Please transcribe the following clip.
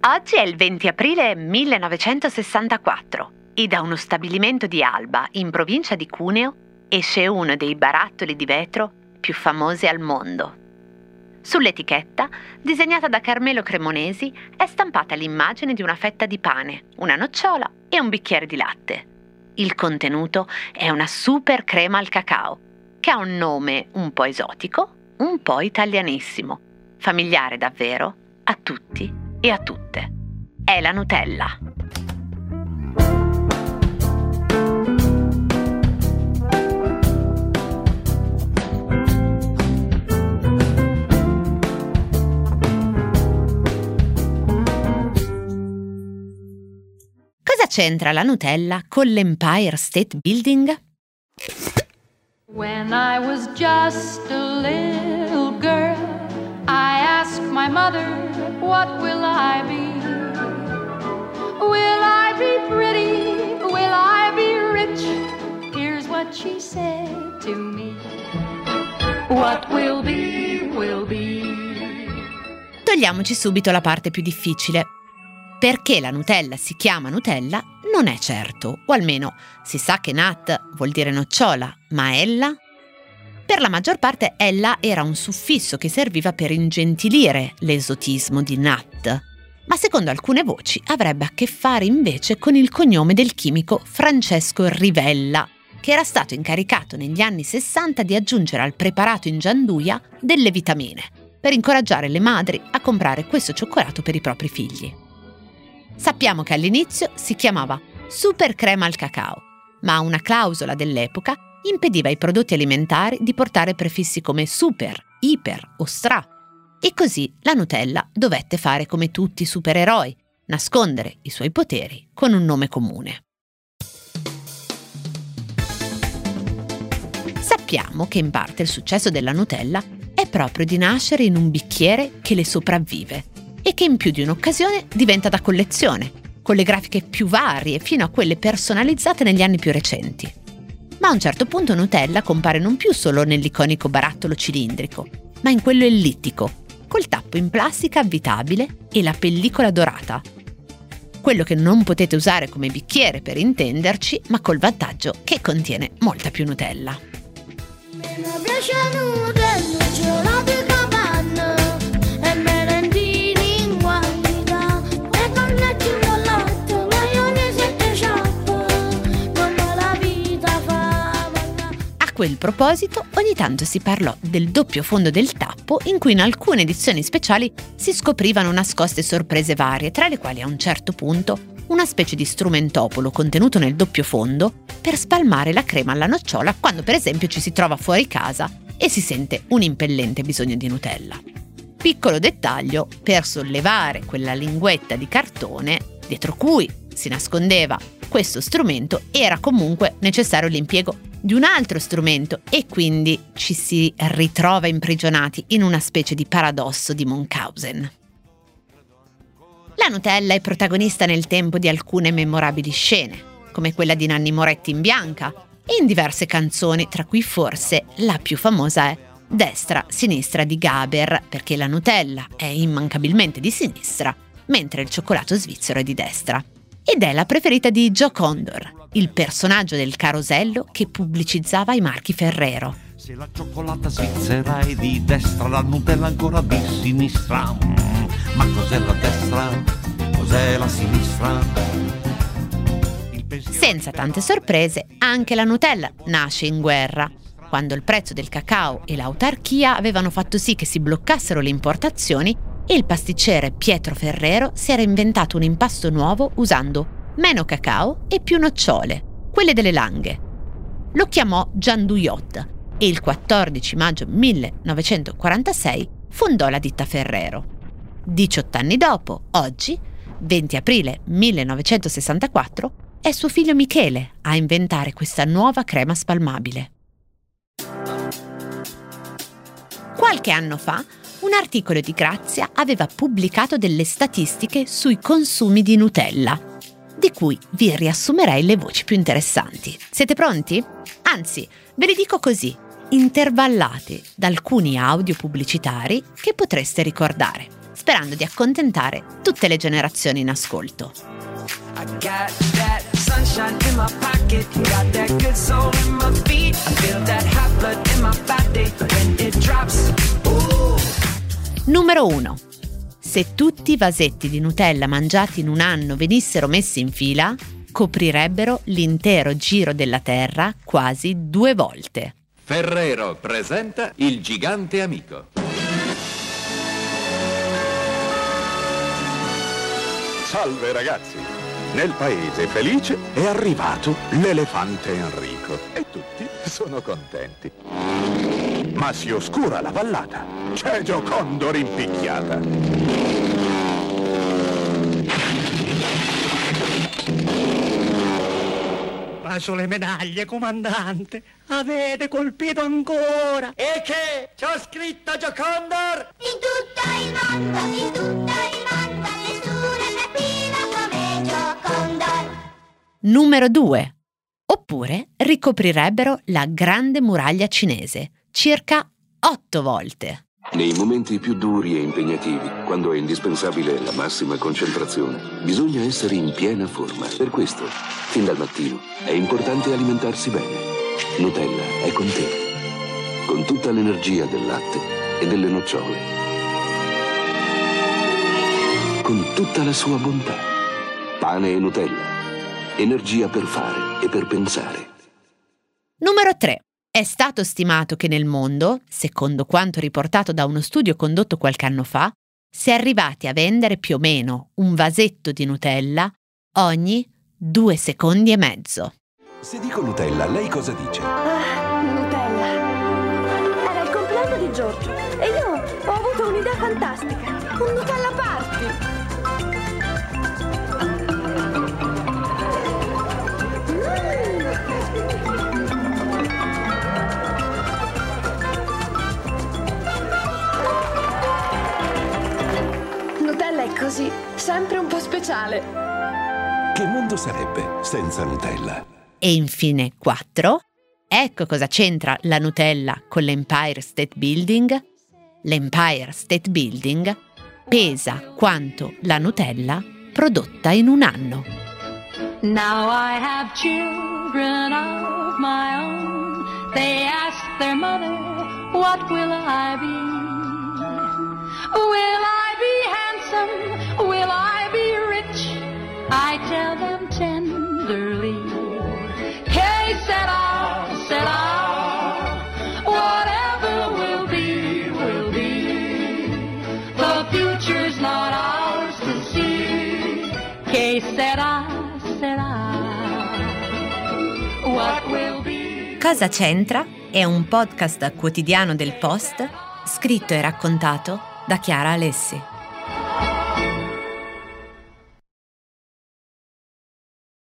Oggi è il 20 aprile 1964 e da uno stabilimento di Alba, in provincia di Cuneo, esce uno dei barattoli di vetro più famosi al mondo. Sull'etichetta, disegnata da Carmelo Cremonesi, è stampata l'immagine di una fetta di pane, una nocciola e un bicchiere di latte. Il contenuto è una super crema al cacao, che ha un nome un po' esotico, un po' italianissimo, familiare davvero a tutti e a tutte. È la Nutella. Cosa c'entra la Nutella con l'Empire State Building? When I was just a little girl, I asked my mother, what will I be? Will I be pretty? Will I be rich? Here's what she said to me. What will be, will be. Togliamoci subito la parte più difficile, perché la Nutella si chiama Nutella non è certo, o almeno si sa che Nat vuol dire nocciola, ma Ella? Per la maggior parte Ella era un suffisso che serviva per ingentilire l'esotismo di Nat, ma secondo alcune voci avrebbe a che fare invece con il cognome del chimico Francesco Rivella, che era stato incaricato negli anni 60 di aggiungere al preparato in gianduia delle vitamine, per incoraggiare le madri a comprare questo cioccolato per i propri figli. Sappiamo che all'inizio si chiamava super crema al cacao, ma una clausola dell'epoca impediva ai prodotti alimentari di portare prefissi come super, iper o stra. E così la Nutella dovette fare come tutti i supereroi, nascondere i suoi poteri con un nome comune. Sappiamo che in parte il successo della Nutella è proprio di nascere in un bicchiere che le sopravvive e che in più di un'occasione diventa da collezione, con le grafiche più varie fino a quelle personalizzate negli anni più recenti. Ma a un certo punto Nutella compare non più solo nell'iconico barattolo cilindrico, ma in quello ellittico, col tappo in plastica avvitabile e la pellicola dorata. Quello che non potete usare come bicchiere per intenderci, ma col vantaggio che contiene molta più Nutella. Quel proposito ogni tanto si parlò del doppio fondo del tappo in cui in alcune edizioni speciali si scoprivano nascoste sorprese varie, tra le quali a un certo punto una specie di strumentopolo contenuto nel doppio fondo per spalmare la crema alla nocciola quando per esempio ci si trova fuori casa e si sente un impellente bisogno di Nutella. Piccolo dettaglio per sollevare quella linguetta di cartone dietro cui si nascondeva questo strumento era comunque necessario l'impiego di un altro strumento e quindi ci si ritrova imprigionati in una specie di paradosso di Munchausen. La Nutella è protagonista nel tempo di alcune memorabili scene, come quella di Nanni Moretti in bianca, e in diverse canzoni, tra cui forse la più famosa è Destra-sinistra di Gaber, perché la Nutella è immancabilmente di sinistra, mentre il cioccolato svizzero è di destra. Ed è la preferita di Joe Condor, il personaggio del carosello che pubblicizzava i marchi Ferrero. Se la cioccolata svizzera è di destra, la Nutella ancora di sinistra. Ma cos'è la destra? Cos'è la sinistra? Senza tante sorprese, anche la Nutella nasce in guerra, quando il prezzo del cacao e l'autarchia avevano fatto sì che si bloccassero le importazioni il pasticcere Pietro Ferrero si era inventato un impasto nuovo usando meno cacao e più nocciole, quelle delle langhe. Lo chiamò Gianduyot e il 14 maggio 1946 fondò la ditta Ferrero. 18 anni dopo, oggi, 20 aprile 1964, è suo figlio Michele a inventare questa nuova crema spalmabile. Qualche anno fa, un articolo di Grazia aveva pubblicato delle statistiche sui consumi di Nutella di cui vi riassumerei le voci più interessanti. Siete pronti? Anzi, ve le dico così. intervallate da alcuni audio pubblicitari che potreste ricordare, sperando di accontentare tutte le generazioni in ascolto. Numero 1. Se tutti i vasetti di Nutella mangiati in un anno venissero messi in fila, coprirebbero l'intero giro della Terra quasi due volte. Ferrero presenta il gigante amico. Salve ragazzi! Nel paese felice è arrivato l'elefante Enrico e tutti sono contenti. Ma si oscura la vallata. C'è Giocondo rimpicchiata. Le medaglie, comandante. Avete colpito ancora. E che? C'ho scritto Giocondor! In tutto il mondo, in tutto il mondo, nessuno capiva come Giocondor. Numero 2. Oppure ricoprirebbero la grande muraglia cinese, circa 8 volte. Nei momenti più duri e impegnativi, quando è indispensabile la massima concentrazione, bisogna essere in piena forma. Per questo, fin dal mattino, è importante alimentarsi bene. Nutella è con te, con tutta l'energia del latte e delle nocciole, con tutta la sua bontà. Pane e Nutella, energia per fare e per pensare. Numero 3. È stato stimato che nel mondo, secondo quanto riportato da uno studio condotto qualche anno fa, si è arrivati a vendere più o meno un vasetto di Nutella ogni due secondi e mezzo. Se dico Nutella, lei cosa dice? Ah, Nutella. Era il compleanno di Giorgio e io ho avuto un'idea fantastica. Un Nutella sempre un po' speciale. Che mondo sarebbe senza Nutella? E infine 4. Ecco cosa c'entra la Nutella con l'Empire State Building. L'Empire State Building pesa quanto la Nutella prodotta in un anno. Now I have children of my own. They ask their mother, What will I be? Will I be handsome? I tell them tenderly. Que sera, sera. Whatever will be, will be. The future's not ours to see. Que sera, sera. What will be? Cosa c'entra? È un podcast quotidiano del Post scritto e raccontato da Chiara Alessi.